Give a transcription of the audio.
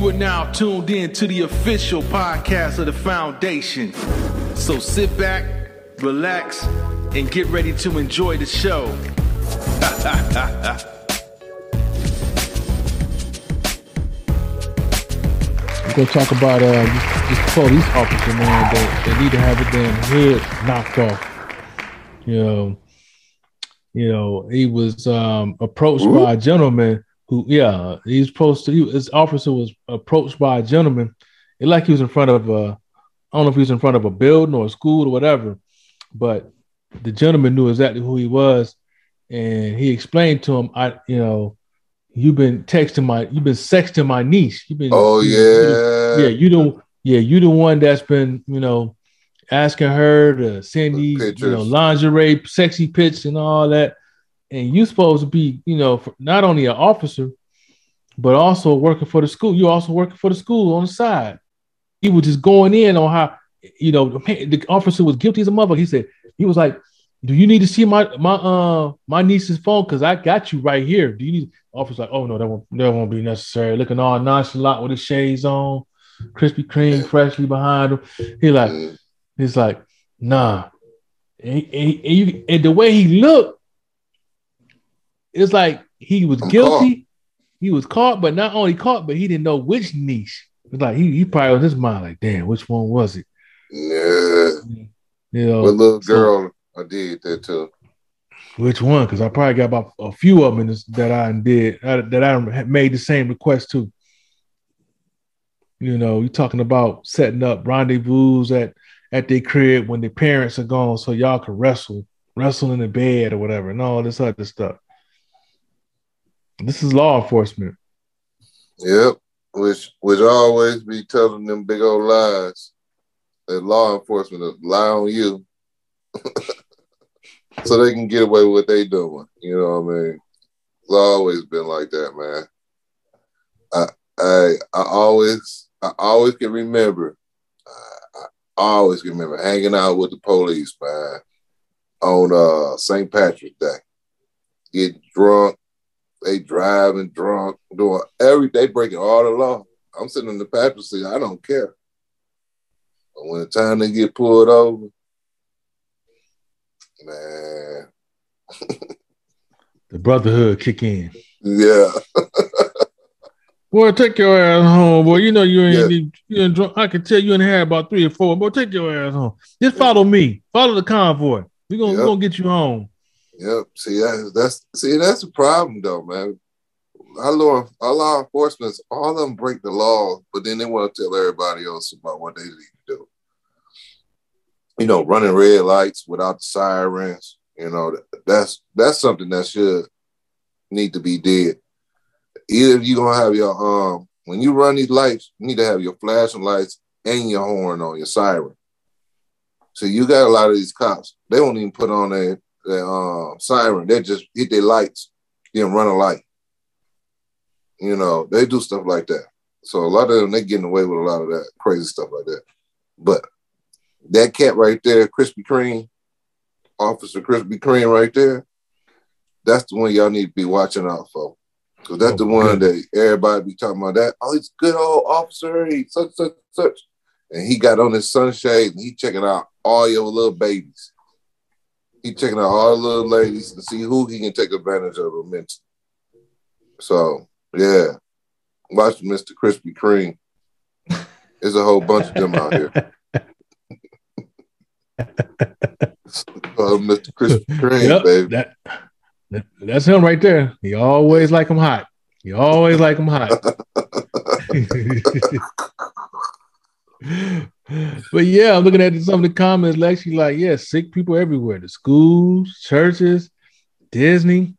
You are now tuned in to the official podcast of the foundation. So sit back, relax, and get ready to enjoy the show. We're gonna talk about uh this, this police officer, man. That they need to have a damn head knocked off. You know, you know, he was um approached Ooh. by a gentleman who, yeah, he's supposed to. He, his officer was approached by a gentleman. It like he was in front of a, I don't know if he was in front of a building or a school or whatever, but the gentleman knew exactly who he was, and he explained to him, I, you know, you've been texting my, you've been sexting my niece. You've been, Oh you- yeah. yeah, you the yeah, you the one that's been, you know, asking her to send these, you know, lingerie, sexy pics and all that. And you supposed to be, you know, for- not only an officer, but also working for the school. You're also working for the school on the side. He was just going in on how, you know, the, officer was guilty as a mother. He said, he was like, do you need to see my my uh my niece's phone? Cause I got you right here. Do you need officer like, oh no, that won't that won't be necessary. Looking all nonchalant with his shades on, Krispy Kreme freshly behind him. He like, he's like, nah. And, and- and you- and the way he looked, it's like he was I'm guilty. He was caught, but not only caught, but he didn't know which niche. It's like he, he probably was in his mind, like, damn, which one was it? Yeah. You know, But little so- girl, I did that too. Which one? Because I probably got about a few of them this, that I did that I made the same request to. You know, you're talking about setting up rendezvous at at their crib when their parents are gone, so y'all can wrestle, wrestle in the bed or whatever, and all this other stuff. This is law enforcement. Yep. Which which always be telling them big old lies. That law enforcement lie on you. so they can get away with what they doing. You know what I mean? It's always been like that, man. I I I always I always can remember I, I always can remember hanging out with the police, man, on uh St. Patrick's Day. getting drunk, they driving drunk, doing every they breaking all the law. I'm sitting in the passenger seat. I don't care. But when the time they get pulled over, man, The brotherhood kick in. yeah, Boy, take your ass home, boy. You know you ain't Yeah. you ain't drunk. I can tell you in had about three or four. Boy, take your ass home. Just follow me. Follow the convoy. We're gonna, we Yep. gonna get you home. Yep. See that's that's see that's the problem though, man. Our law, our law enforcement, all of them break the law, but then they want to tell everybody else about what they need to do. You know, running red lights without the sirens. You know, that's that's something that should need to be did. Either you gonna have your um when you run these lights, you need to have your flashing lights and your horn on your siren. So you got a lot of these cops. They won't even put on their, their um, siren. They just hit their lights, then run a light. You know, they do stuff like that. So a lot of them they getting away with a lot of that crazy stuff like that. But that cat right there, Krispy Kreme, Officer Krispy Kreme right there, that's the one y'all need to be watching out for. Because that's Oh, the one good. that everybody be talking about that. Oh, he's a good old officer, he such, such, such. And he got on his sunshade and he checking out all your little babies. He checking out all the little ladies to see who he can take advantage of them mentally. So yeah. Watch Mr. Krispy Kreme. There's a whole bunch of them out here. Uh, Mr. Krispy Kreme, Yep, baby. that, that- that's him right there. He always like him hot. He always like him hot. but yeah, I'm looking at some of the comments. Actually, like, yeah, sick people everywhere. The schools, churches, Disney.